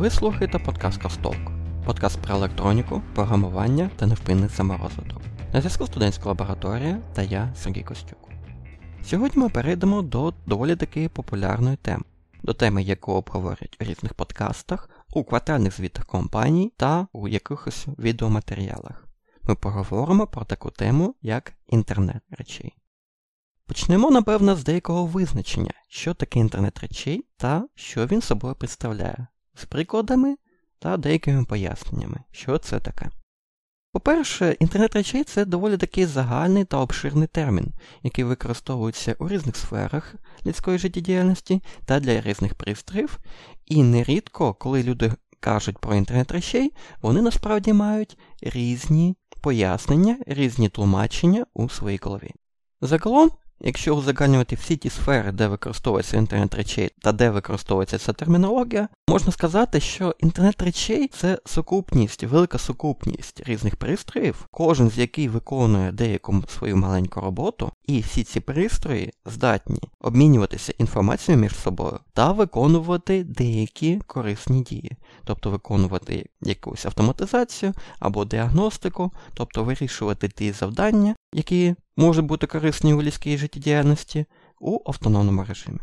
Ви слухаєте подкаст Кастолк, подкаст про електроніку, програмування та невпинний саморозвиток. На зв'язку студентська лабораторія та я, Сергій Костюк. Сьогодні ми перейдемо до доволі таки популярної теми, до теми, яку обговорюють у різних подкастах, у квартальних звітах компаній та у якихось відеоматеріалах. Ми поговоримо про таку тему, як інтернет речей. Почнемо, напевно, з деякого визначення, що таке інтернет речей та що він собою представляє, з прикладами та деякими поясненнями, що це таке. По-перше, інтернет речей це доволі такий загальний та обширний термін, який використовується у різних сферах людської життєдіяльності та для різних пристроїв, і нерідко, коли люди кажуть про інтернет речей, вони насправді мають різні пояснення, різні тлумачення у своїй голові. Загалом, Якщо узагальнювати всі ті сфери, де використовується інтернет речей та де використовується ця термінологія, можна сказати, що інтернет речей це сукупність, велика сукупність різних пристроїв, кожен з яких виконує деяку свою маленьку роботу, і всі ці пристрої здатні обмінюватися інформацією між собою та виконувати деякі корисні дії, тобто виконувати якусь автоматизацію або діагностику, тобто вирішувати ті завдання, які можуть бути корисні у людській життєдіяльності у автономному режимі.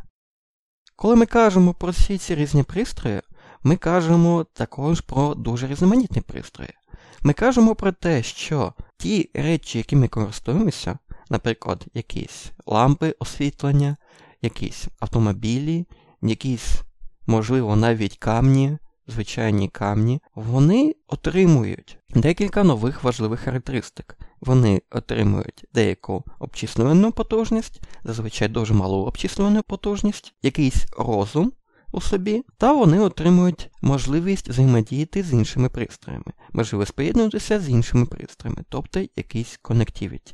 Коли ми кажемо про всі ці різні пристрої, ми кажемо також про дуже різноманітні пристрої. Ми кажемо про те, що ті речі, які ми користуємося, наприклад, якісь лампи освітлення, якісь автомобілі, якісь, можливо, навіть камні, звичайні камні, вони отримують декілька нових важливих характеристик. Вони отримують деяку обчислювану потужність, зазвичай дуже малу обчислювану потужність, якийсь розум у собі, та вони отримують можливість взаємодіяти з іншими пристроями, можливість поєднуватися з іншими пристроями, тобто якийсь connectivity.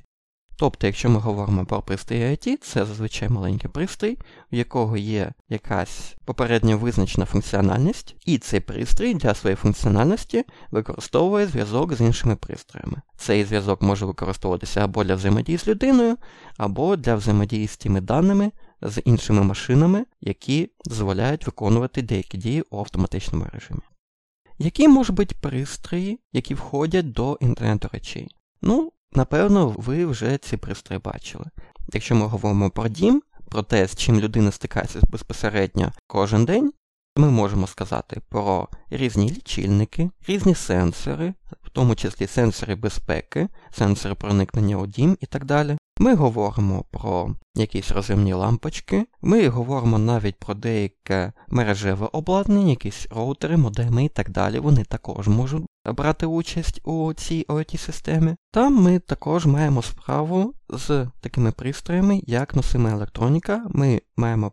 Тобто, якщо ми говоримо про пристрій IT, це зазвичай маленький пристрій, у якого є якась попередньо визначена функціональність, і цей пристрій для своєї функціональності використовує зв'язок з іншими пристроями. Цей зв'язок може використовуватися або для взаємодії з людиною, або для взаємодії з тими даними з іншими машинами, які дозволяють виконувати деякі дії у автоматичному режимі. Які можуть бути пристрої, які входять до інтернету речей? Ну, Напевно, ви вже ці пристрої бачили. Якщо ми говоримо про дім, про те, з чим людина стикається безпосередньо кожен день, ми можемо сказати про різні лічильники, різні сенсори, в тому числі сенсори безпеки, сенсори проникнення у дім і так далі. Ми говоримо про якісь розумні лампочки, ми говоримо навіть про деяке мережеве обладнання, якісь роутери, модеми і так далі. Вони також можуть брати участь у цій IoT системі. Там ми також маємо справу з такими пристроями, як носима електроніка. Ми маємо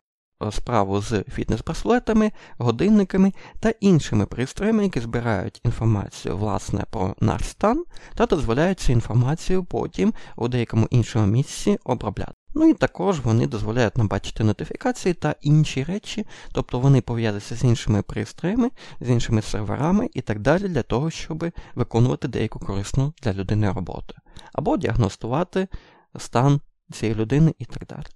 справу з фітнес-браслетами, годинниками та іншими пристроями, які збирають інформацію власне про наш стан та дозволяють цю інформацію потім у деякому іншому місці обробляти. Ну і також вони дозволяють нам бачити нотифікації та інші речі, тобто вони пов'язуються з іншими пристроями, з іншими серверами і так далі, для того, щоб виконувати деяку корисну для людини роботу, або діагностувати стан цієї людини і так далі.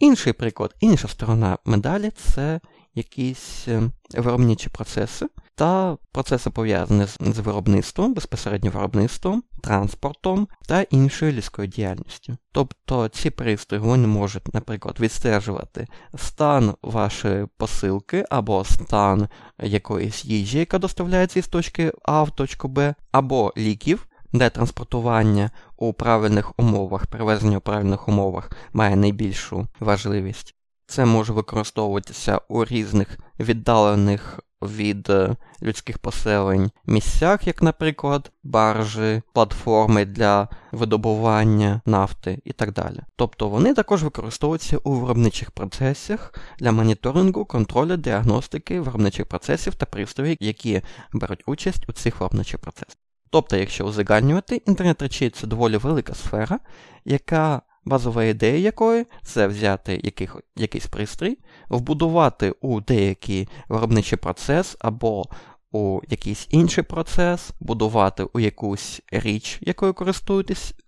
Інший приклад, інша сторона медалі це якісь е, виробничі процеси та процеси пов'язані з виробництвом, безпосередньо виробництвом, транспортом та іншою людською діяльністю. Тобто ці пристрої вони можуть, наприклад, відстежувати стан вашої посилки або стан якоїсь їжі, яка доставляється із точки А в точку Б, або ліків де транспортування у правильних умовах, перевезення у правильних умовах має найбільшу важливість. Це може використовуватися у різних віддалених від е, людських поселень місцях, як, наприклад, баржі, платформи для видобування нафти і так далі. Тобто вони також використовуються у виробничих процесах для моніторингу, контролю, діагностики виробничих процесів та пристроїв, які беруть участь у цих виробничих процесах. Тобто, якщо узагальнювати, інтернет речей це доволі велика сфера, яка базова ідея якої це взяти яких, якийсь пристрій, вбудувати у деякий виробничий процес або у якийсь інший процес, будувати у якусь річ, якою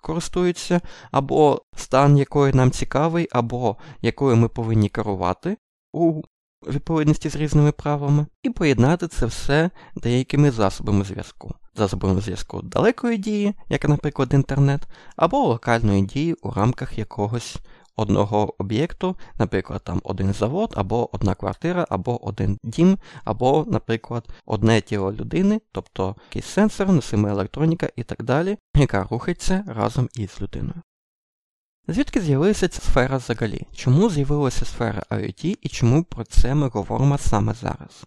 користуються, або стан якої нам цікавий, або якою ми повинні керувати у відповідності з різними правами, і поєднати це все деякими засобами зв'язку. Засобами зв'язку далекої дії, як, наприклад, інтернет, або локальної дії у рамках якогось одного об'єкту, наприклад, там один завод, або одна квартира, або один дім, або, наприклад, одне тіло людини, тобто якийсь сенсор, носима електроніка і так далі, яка рухається разом із людиною. Звідки з'явилася ця сфера взагалі? Чому з'явилася сфера IoT і чому про це ми говоримо саме зараз?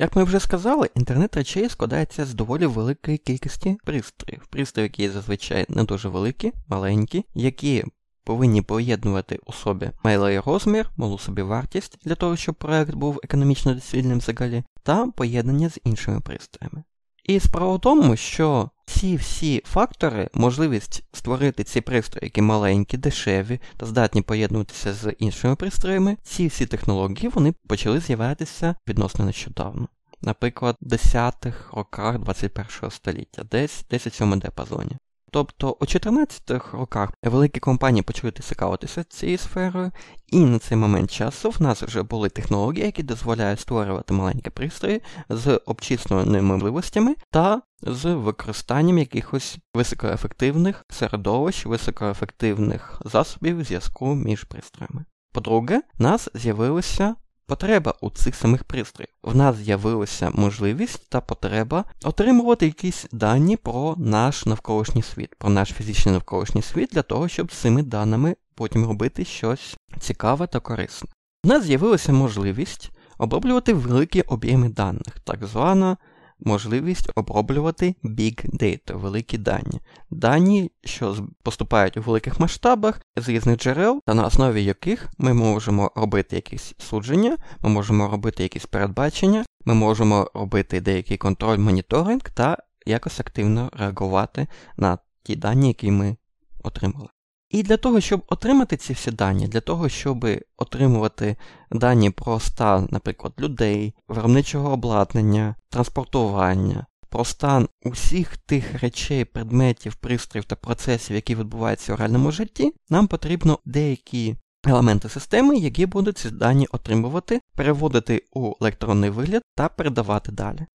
Як ми вже сказали, інтернет речей складається з доволі великої кількості пристроїв. Пристрої, які зазвичай не дуже великі, маленькі, які повинні поєднувати у собі малий розмір, малу собі вартість для того, щоб проект був економічно доцільним взагалі, та поєднання з іншими пристроями. І справа в тому, що ці всі фактори, можливість створити ці пристрої, які маленькі, дешеві та здатні поєднуватися з іншими пристроями, ці всі технології вони почали з'являтися відносно нещодавно. Наприклад, в 10-х роках 21 століття, десь десь у цьому діапазоні. Тобто у 14-х роках великі компанії почали цікавитися цією сферою, і на цей момент часу в нас вже були технології, які дозволяють створювати маленькі пристрої з обчисленими можливостями та з використанням якихось високоефективних середовищ, високоефективних засобів зв'язку між пристроями. По-друге, нас з'явилися потреба у цих самих пристроїв. В нас з'явилася можливість та потреба отримувати якісь дані про наш навколишній світ, про наш фізичний навколишній світ для того, щоб з цими даними потім робити щось цікаве та корисне. В нас з'явилася можливість оброблювати великі об'єми даних, так звана можливість оброблювати big data, великі дані. Дані, що поступають у великих масштабах з різних джерел, та на основі яких ми можемо робити якісь судження, ми можемо робити якісь передбачення, ми можемо робити деякий контроль, моніторинг та якось активно реагувати на ті дані, які ми отримали. І для того, щоб отримати ці всі дані, для того, щоб отримувати дані про стан, наприклад, людей, виробничого обладнання, транспортування, про стан усіх тих речей, предметів, пристроїв та процесів, які відбуваються у реальному житті, нам потрібно деякі елементи системи, які будуть ці дані отримувати, переводити у електронний вигляд та передавати далі.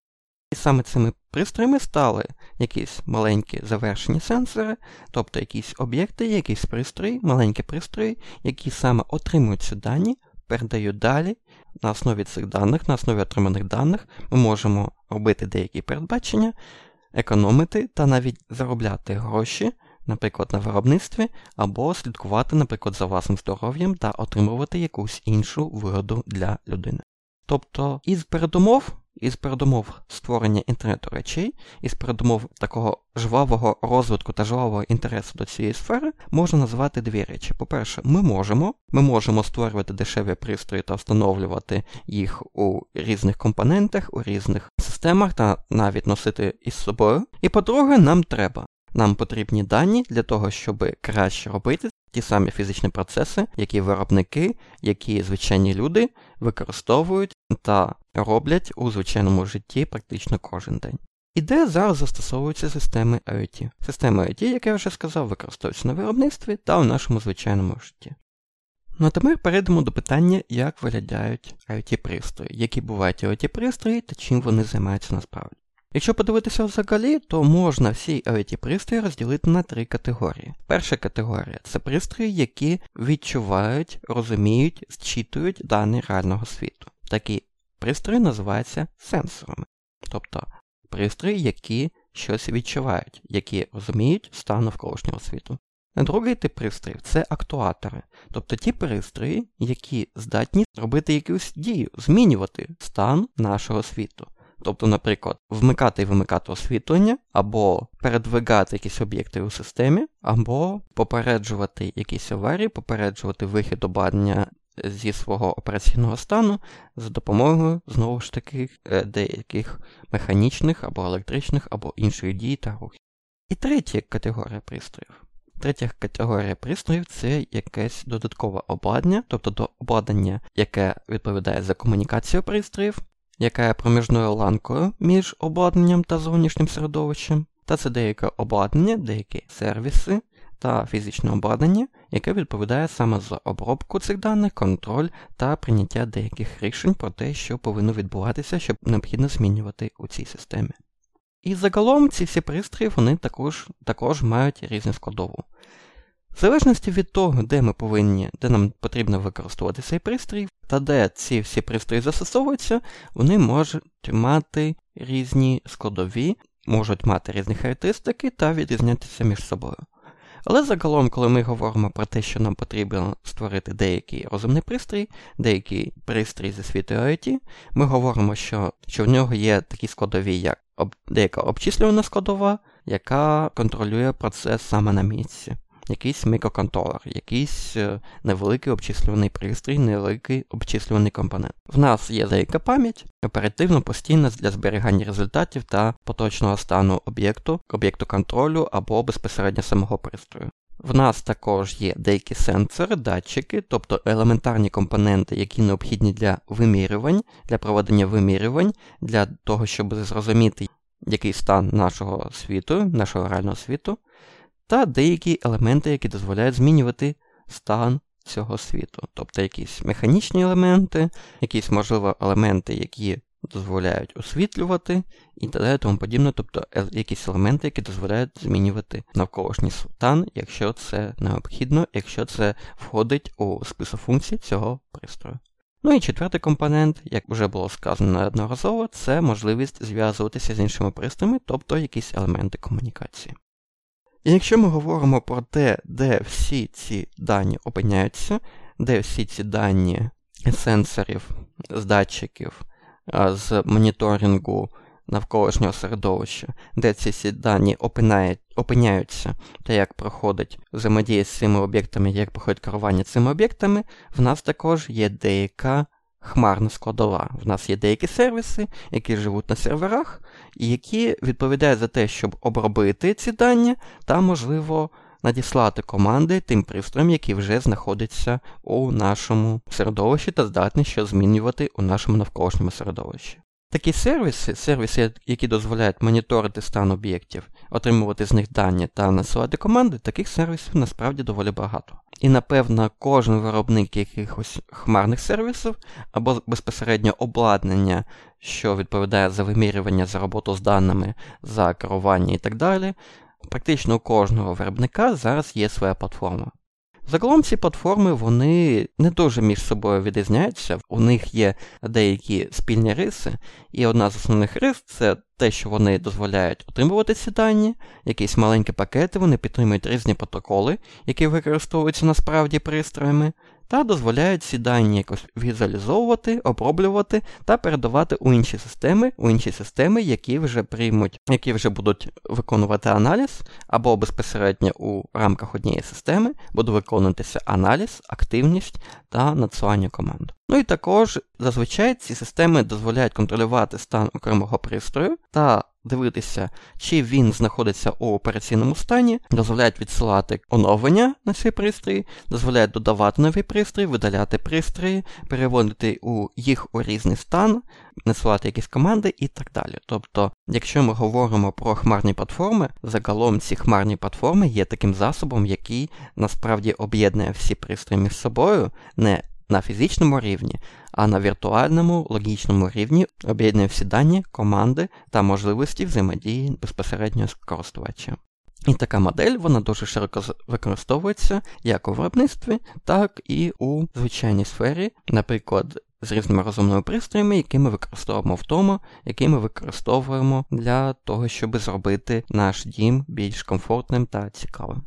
І саме цими пристроями стали якісь маленькі завершені сенсори, тобто якісь об'єкти, якісь пристрої, маленькі пристрої, які саме отримують ці дані, передають далі. На основі цих даних, на основі отриманих даних, ми можемо робити деякі передбачення, економити та навіть заробляти гроші, наприклад, на виробництві, або слідкувати, наприклад, за власним здоров'ям та отримувати якусь іншу вигоду для людини. Тобто із передумов із передумов створення інтернету речей, із передумов такого жвавого розвитку та жвавого інтересу до цієї сфери можна назвати дві речі. По-перше, ми можемо ми можемо створювати дешеві пристрої та встановлювати їх у різних компонентах, у різних системах та навіть носити із собою. І по-друге, нам треба. Нам потрібні дані для того, щоб краще робити ті самі фізичні процеси, які виробники, які звичайні люди використовують та роблять у звичайному житті практично кожен день. І де зараз застосовуються системи IoT. Системи IoT, як я вже сказав, використовуються на виробництві та у нашому звичайному житті. Ну а тепер перейдемо до питання, як виглядають IoT-пристрої, які бувають IoT-пристрої та чим вони займаються насправді. Якщо подивитися взагалі, то можна всі IoT пристрої розділити на три категорії. Перша категорія це пристрої, які відчувають, розуміють, зчитують дані реального світу. Такі пристрої називаються сенсорами, тобто пристрої, які щось відчувають, які розуміють стан навколишнього світу. Другий тип пристроїв це актуатори, тобто ті пристрої, які здатні робити якусь дію, змінювати стан нашого світу. Тобто, наприклад, вмикати і вимикати освітлення, або передвигати якісь об'єкти у системі, або попереджувати якісь аварії, попереджувати вихід обладнання зі свого операційного стану за допомогою, знову ж таки, е, деяких механічних або електричних, або інших дій та рухів. І третя категорія пристроїв. Третя категорія пристроїв це якесь додаткове обладнання, тобто до обладнання, яке відповідає за комунікацію пристроїв, яка є проміжною ланкою між обладнанням та зовнішнім середовищем, та це деяке обладнання, деякі сервіси та фізичне обладнання, яке відповідає саме за обробку цих даних, контроль та прийняття деяких рішень про те, що повинно відбуватися, щоб необхідно змінювати у цій системі. І загалом ці всі пристрої вони також також мають різну складову. В залежності від того, де ми повинні, де нам потрібно використовувати цей пристрій, та де ці всі пристрої застосовуються, вони можуть мати різні складові, можуть мати різні характеристики та відрізнятися між собою. Але загалом, коли ми говоримо про те, що нам потрібно створити деякий розумний пристрій, деякий пристрій зі світу IoT, ми говоримо, що що в нього є такі складові, як об, деяка обчислювана складова, яка контролює процес саме на місці якийсь мікроконтролер, якийсь е, невеликий обчислюваний пристрій, невеликий обчислюваний компонент. В нас є деяка пам'ять, оперативно постійна для зберігання результатів та поточного стану об'єкту, об'єкту контролю або безпосередньо самого пристрою. В нас також є деякі сенсори, датчики, тобто елементарні компоненти, які необхідні для вимірювань, для проведення вимірювань, для того, щоб зрозуміти, який стан нашого світу, нашого реального світу та деякі елементи, які дозволяють змінювати стан цього світу. Тобто якісь механічні елементи, якісь, можливо, елементи, які дозволяють освітлювати і далі тому подібне, тобто якісь елементи, які дозволяють змінювати навколишній стан, якщо це необхідно, якщо це входить у список функцій цього пристрою. Ну і четвертий компонент, як вже було сказано неодноразово, це можливість зв'язуватися з іншими пристроями, тобто якісь елементи комунікації. І якщо ми говоримо про те, де всі ці дані опиняються, де всі ці дані сенсорів, з датчиків, з моніторингу навколишнього середовища, де ці всі дані опиняються та як проходить взаємодія з цими об'єктами, як проходить керування цими об'єктами, в нас також є деяка хмарна складова. В нас є деякі сервіси, які живуть на серверах, і які відповідають за те, щоб обробити ці дані, та, можливо, надіслати команди тим пристроям, які вже знаходяться у нашому середовищі та здатні що змінювати у нашому навколишньому середовищі. Такі сервіси, сервіси, які дозволяють моніторити стан об'єктів, отримувати з них дані та насилати команди, таких сервісів насправді доволі багато. І напевно кожен виробник якихось хмарних сервісів або безпосередньо обладнання, що відповідає за вимірювання, за роботу з даними, за керування і так далі, практично у кожного виробника зараз є своя платформа. Загалом ці платформи вони не дуже між собою відрізняються, у них є деякі спільні риси, і одна з основних рис це те, що вони дозволяють отримувати ці дані, якісь маленькі пакети, вони підтримують різні протоколи, які використовуються насправді пристроями, та дозволяють ці якось візуалізовувати, оброблювати та передавати у інші системи, у інші системи, які вже приймуть, які вже будуть виконувати аналіз, або безпосередньо у рамках однієї системи буде виконуватися аналіз, активність та надсилання команд. Ну і також зазвичай ці системи дозволяють контролювати стан окремого пристрою та дивитися, чи він знаходиться у операційному стані, дозволяють відсилати оновлення на цей пристрій, дозволяють додавати нові пристрої, видаляти пристрої, переводити у їх у різний стан, насилати якісь команди і так далі. Тобто, якщо ми говоримо про хмарні платформи, загалом ці хмарні платформи є таким засобом, який насправді об'єднує всі пристрої між собою, не на фізичному рівні, а на віртуальному логічному рівні об'єднує всі дані, команди та можливості взаємодії безпосередньо з користувачем. І така модель вона дуже широко використовується як у виробництві, так і у звичайній сфері, наприклад, з різними розумними пристроями, які ми використовуємо вдома, які ми використовуємо для того, щоб зробити наш дім більш комфортним та цікавим.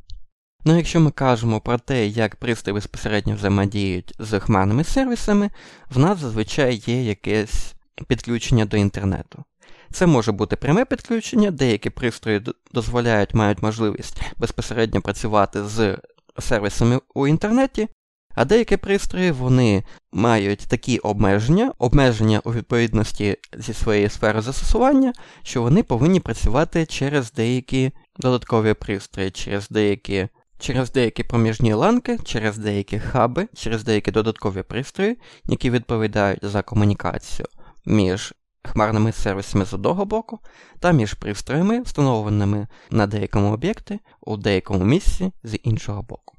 Ну, якщо ми кажемо про те, як пристрої безпосередньо взаємодіють з хмарними сервісами, в нас зазвичай є якесь підключення до інтернету. Це може бути пряме підключення, деякі пристрої дозволяють, мають можливість безпосередньо працювати з сервісами у інтернеті, а деякі пристрої вони мають такі обмеження, обмеження у відповідності зі своєї сфери застосування, що вони повинні працювати через деякі додаткові пристрої, через деякі через деякі проміжні ланки, через деякі хаби, через деякі додаткові пристрої, які відповідають за комунікацію між хмарними сервісами з одного боку та між пристроями, встановленими на деякому об'єкті у деякому місці з іншого боку.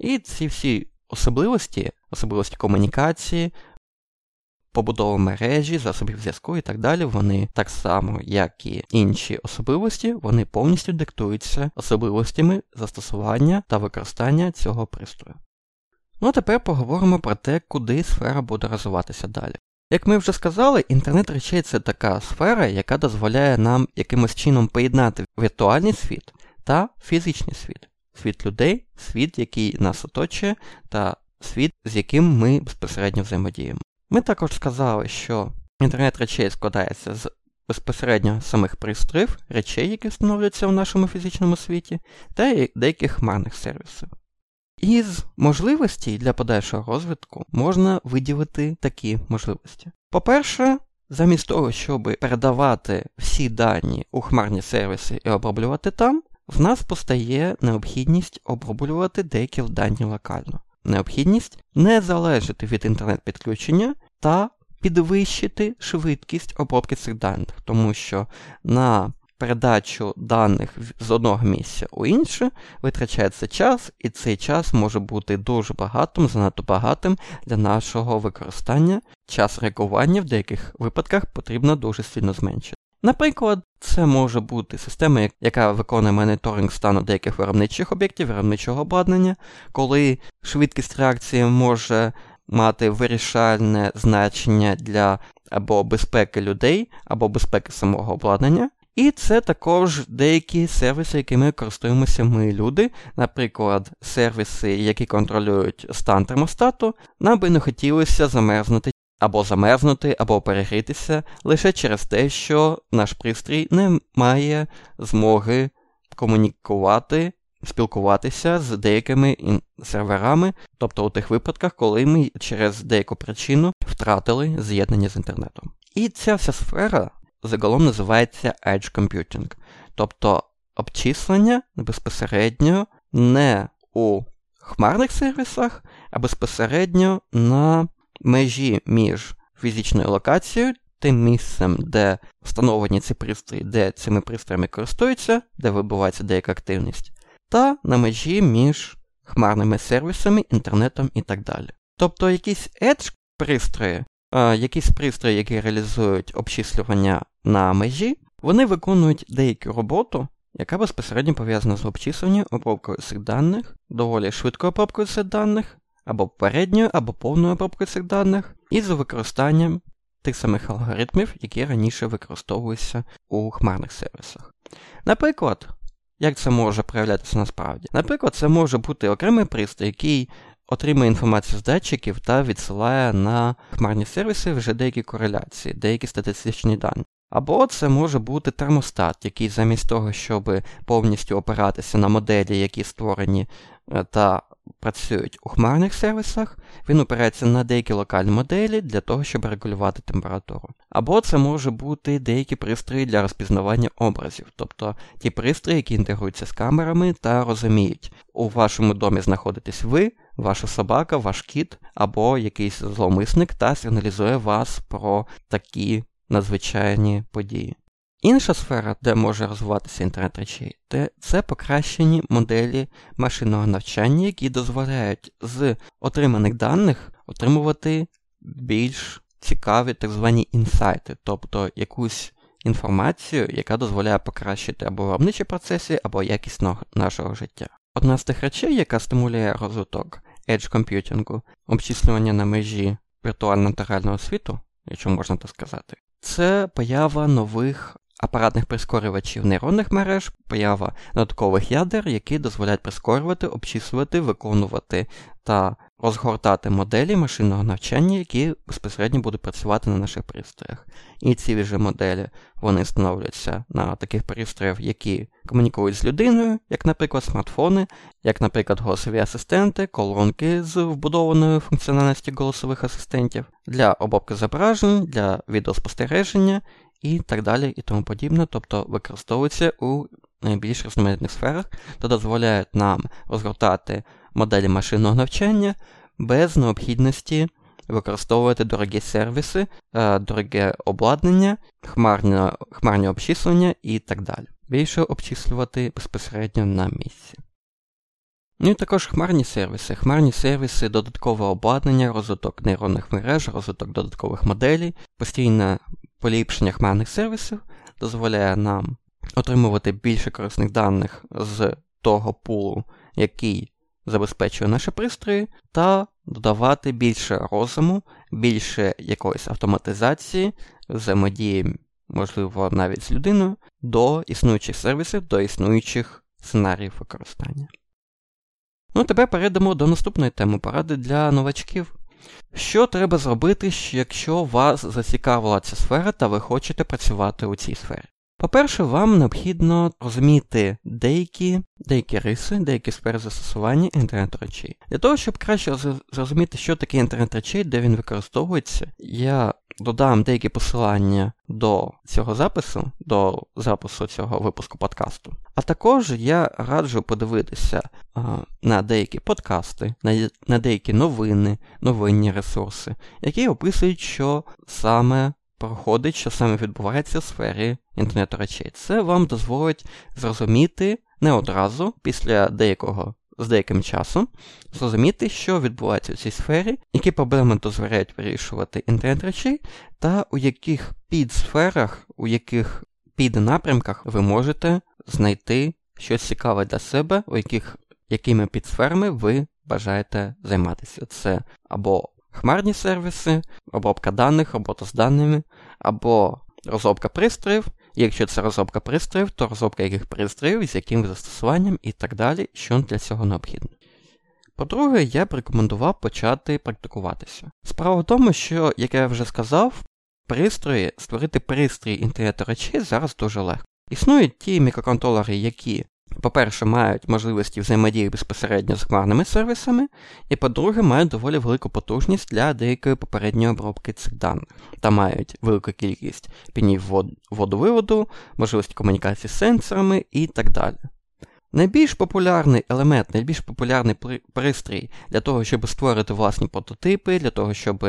І ці всі особливості, особливості комунікації, побудови мережі, засобів зв'язку і так далі, вони так само, як і інші особливості, вони повністю диктуються особливостями застосування та використання цього пристрою. Ну а тепер поговоримо про те, куди сфера буде розвиватися далі. Як ми вже сказали, інтернет речей це така сфера, яка дозволяє нам якимось чином поєднати віртуальний світ та фізичний світ, світ людей, світ, який нас оточує, та світ, з яким ми безпосередньо взаємодіємо. Ми також сказали, що інтернет речей складається з безпосередньо самих пристроїв, речей, які встановлюються в нашому фізичному світі, та деяких хмарних сервісів. Із можливостей для подальшого розвитку можна виділити такі можливості. По-перше, замість того, щоб передавати всі дані у хмарні сервіси і оброблювати там, в нас постає необхідність оброблювати деякі дані локально. Необхідність не залежати від інтернет-підключення та підвищити швидкість обробки цих даних, тому що на передачу даних з одного місця у інше витрачається час, і цей час може бути дуже багатим, занадто багатим для нашого використання. Час реагування в деяких випадках потрібно дуже сильно зменшити. Наприклад, це може бути система, яка виконує моніторинг стану деяких виробничих об'єктів, виробничого обладнання, коли швидкість реакції може мати вирішальне значення для або безпеки людей, або безпеки самого обладнання. І це також деякі сервіси, якими користуємося ми люди, наприклад, сервіси, які контролюють стан термостату, нам би не хотілося замерзнути або замерзнути, або перегрітися лише через те, що наш пристрій не має змоги комунікувати, спілкуватися з деякими серверами, тобто у тих випадках, коли ми через деяку причину втратили з'єднання з інтернетом. І ця вся сфера загалом називається Edge Computing, тобто обчислення безпосередньо не у хмарних сервісах, а безпосередньо на межі між фізичною локацією, тим місцем, де встановлені ці пристрої, де цими пристроями користуються, де вибувається деяка активність, та на межі між хмарними сервісами, інтернетом і так далі. Тобто якісь edge пристрої, якісь пристрої, які реалізують обчислювання на межі, вони виконують деяку роботу, яка безпосередньо пов'язана з обчисленням обробкою цих даних, доволі швидкою обробкою цих даних, або передньою, або повною обробкою цих даних, і за використанням тих самих алгоритмів, які раніше використовуються у хмарних сервісах. Наприклад, як це може проявлятися насправді? Наприклад, це може бути окремий пристрій, який отримує інформацію з датчиків та відсилає на хмарні сервіси вже деякі кореляції, деякі статистичні дані. Або це може бути термостат, який замість того, щоб повністю опиратися на моделі, які створені е, та працюють у хмарних сервісах, він опирається на деякі локальні моделі для того, щоб регулювати температуру. Або це може бути деякі пристрої для розпізнавання образів, тобто ті пристрої, які інтегруються з камерами та розуміють, у вашому домі знаходитесь ви, ваша собака, ваш кіт або якийсь зловмисник та сигналізує вас про такі надзвичайні події. Інша сфера, де може розвиватися інтернет речей, це покращені моделі машинного навчання, які дозволяють з отриманих даних отримувати більш цікаві так звані інсайти, тобто якусь інформацію, яка дозволяє покращити або виробничі процеси, або якість нашого життя. Одна з тих речей, яка стимулює розвиток edge комп'ютингу, обчислювання на межі віртуально та реального світу, якщо можна так сказати, це поява нових апаратних прискорювачів нейронних мереж, поява додаткових ядер, які дозволяють прискорювати, обчислювати, виконувати та розгортати моделі машинного навчання, які безпосередньо будуть працювати на наших пристроях. І ці вже моделі вони встановлюються на таких пристроях, які комунікують з людиною, як, наприклад, смартфони, як, наприклад, голосові асистенти, колонки з вбудованою функціональністю голосових асистентів, для обробки зображень, для відеоспостереження і так далі, і тому подібне, тобто використовуються у найбільш різноманітних сферах, та дозволяють нам розгортати моделі машинного навчання без необхідності використовувати дорогі сервіси, е, дороге обладнання, хмарні, хмарні обчислення і так далі. Більше обчислювати безпосередньо на місці. Ну і також хмарні сервіси. Хмарні сервіси, додаткове обладнання, розвиток нейронних мереж, розвиток додаткових моделей, постійне поліпшення хмарних сервісів дозволяє нам отримувати більше корисних даних з того пулу, який забезпечує наші пристрої, та додавати більше розуму, більше якоїсь автоматизації, взаємодії, можливо, навіть з людиною, до існуючих сервісів, до існуючих сценаріїв використання. Ну, тепер перейдемо до наступної теми поради для новачків. Що треба зробити, якщо вас зацікавила ця сфера та ви хочете працювати у цій сфері? По-перше, вам необхідно розуміти деякі деякі риси, деякі сфери застосування інтернет-речей. Для того, щоб краще зрозуміти, що таке інтернет речей, де він використовується, я додам деякі посилання до цього запису, до запису цього випуску подкасту. А також я раджу подивитися а, на деякі подкасти, на, на деякі новини, новинні ресурси, які описують, що саме проходить, що саме відбувається в сфері інтернету речей. Це вам дозволить зрозуміти не одразу, після деякого. З деяким часом зрозуміти, що відбувається в цій сфері, які проблеми дозволяють вирішувати інтернет речей, та у яких підсферах, у яких піднапрямках ви можете знайти щось цікаве для себе, у яких якими підсферами ви бажаєте займатися. Це або хмарні сервіси, обробка даних, робота з даними, або розробка пристроїв. Якщо це розробка пристроїв, то розробка яких пристроїв, з яким застосуванням і так далі, що для цього необхідно. По-друге, я б рекомендував почати практикуватися. Справа в тому, що, як я вже сказав, пристрої, створити пристрій інтернету речей зараз дуже легко. Існують ті мікроконтролери, які по-перше, мають можливості взаємодії безпосередньо з хмарними сервісами, і по-друге, мають доволі велику потужність для деякої попередньої обробки цих даних, та мають велику кількість пінів водовиводу, можливість комунікації з сенсорами і так далі. Найбільш популярний елемент, найбільш популярний пристрій для того, щоб створити власні прототипи, для того, щоб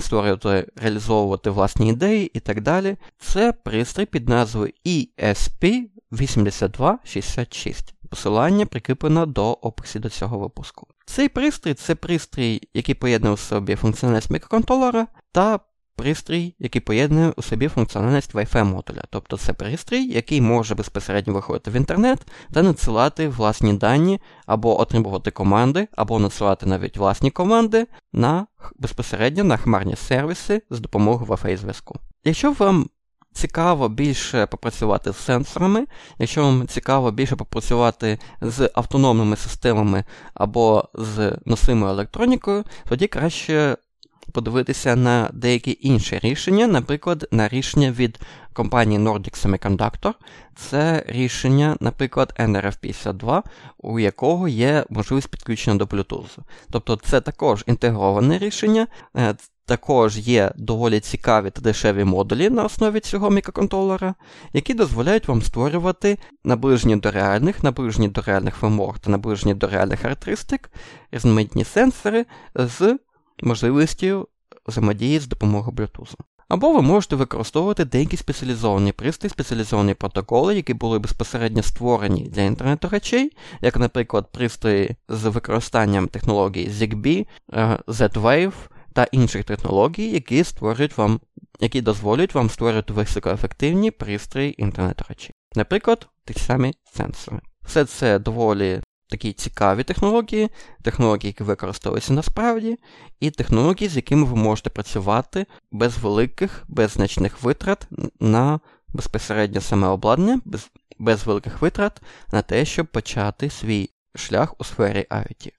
створювати, реалізовувати власні ідеї і так далі, це пристрій під назвою ESP8266. Посилання прикріплено до описі до цього випуску. Цей пристрій це пристрій, який поєднує у собі функціональність мікроконтролера та пристрій, який поєднує у собі функціональність Wi-Fi модуля. Тобто це пристрій, який може безпосередньо виходити в інтернет та надсилати власні дані, або отримувати команди, або надсилати навіть власні команди на безпосередньо на хмарні сервіси з допомогою Wi-Fi зв'язку. Якщо вам цікаво більше попрацювати з сенсорами, якщо вам цікаво більше попрацювати з автономними системами або з носимою електронікою, тоді краще подивитися на деякі інші рішення, наприклад, на рішення від компанії Nordic Semiconductor. Це рішення, наприклад, NRF52, у якого є можливість підключення до Bluetooth. Тобто це також інтегроване рішення. Е, також є доволі цікаві та дешеві модулі на основі цього мікроконтролера, які дозволяють вам створювати наближені до реальних, наближені до реальних вимог та наближені до реальних характеристик різноманітні сенсори з можливістю взаємодії з допомогою Bluetooth. Або ви можете використовувати деякі спеціалізовані пристрої, спеціалізовані протоколи, які були безпосередньо створені для інтернету речей, як, наприклад, пристрої з використанням технологій ZigBee, е, Z-Wave та інших технологій, які створюють вам, які дозволять вам створювати високоефективні пристрої інтернету речей. Наприклад, ті самі сенсори. Все це доволі такі цікаві технології, технології, які використовуються насправді, і технології, з якими ви можете працювати без великих, без значних витрат на безпосередньо саме обладнання, без, без великих витрат на те, щоб почати свій шлях у сфері IoT.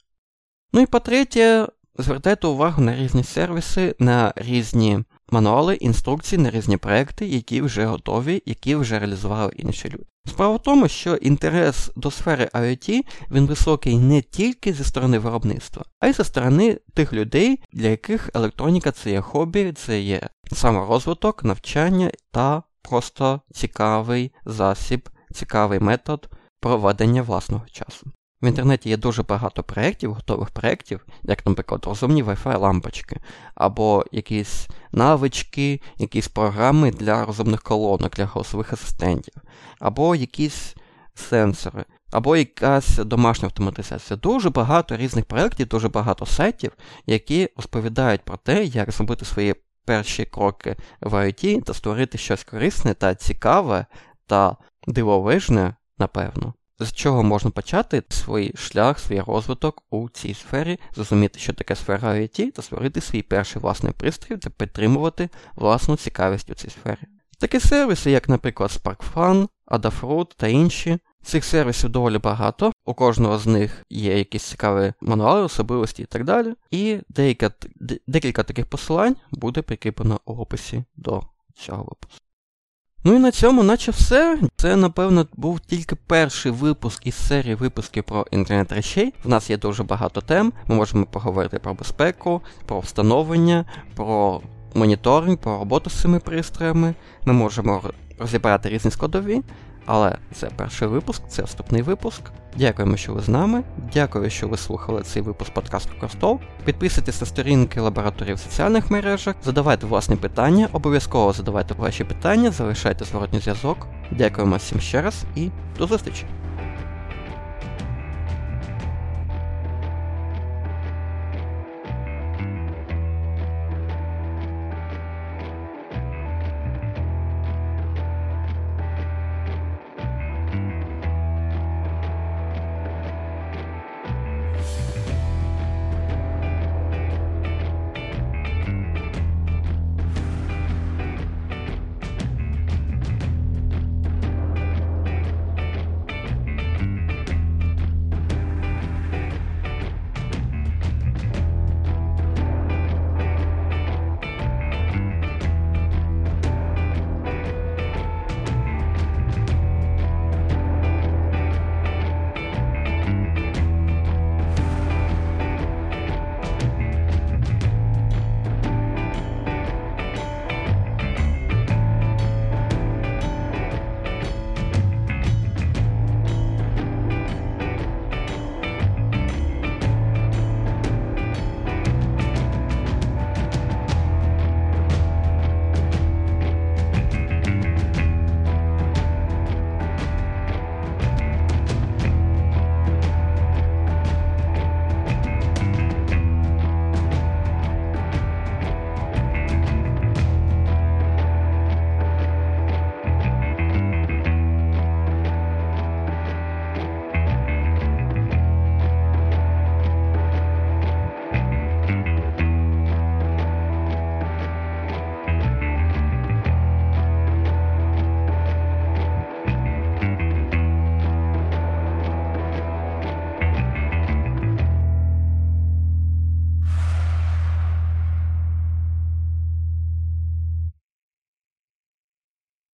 Ну і по-третє, звертайте увагу на різні сервіси, на різні мануали, інструкції, на різні проекти, які вже готові, які вже реалізували інші люди. Справа в тому, що інтерес до сфери IoT він високий не тільки зі сторони виробництва, а й зі сторони тих людей, для яких електроніка це є хобі, це є саморозвиток, навчання та просто цікавий засіб, цікавий метод проведення власного часу. В інтернеті є дуже багато проєктів, готових проєктів, як, наприклад, розумні Wi-Fi лампочки, або якісь навички, якісь програми для розумних колонок, для голосових асистентів, або якісь сенсори, або якась домашня автоматизація. Дуже багато різних проєктів, дуже багато сайтів, які розповідають про те, як зробити свої перші кроки в IT та створити щось корисне та цікаве та дивовижне, напевно. З чого можна почати свій шлях, свій розвиток у цій сфері, зрозуміти, що таке сфера IT, та створити свій перший власний пристрій та підтримувати власну цікавість у цій сфері. Такі сервіси, як, наприклад, SparkFun, Adafruit та інші. Цих сервісів доволі багато, у кожного з них є якісь цікаві мануали, особливості і так далі. І деяка, декілька таких посилань буде прикріплено у описі до цього випуску. Ну і на цьому, наче все. Це, напевно, був тільки перший випуск із серії випусків про інтернет речей. В нас є дуже багато тем. Ми можемо поговорити про безпеку, про встановлення, про моніторинг, про роботу з цими пристроями. Ми можемо розібрати різні складові. Але це перший випуск, це вступний випуск. Дякуємо, що ви з нами. Дякую, що ви слухали цей випуск подкасту Костол. Підписуйтесь на сторінки лабораторії в соціальних мережах, задавайте власні питання, обов'язково задавайте ваші питання, залишайте зворотній зв'язок. Дякуємо всім ще раз і до зустрічі!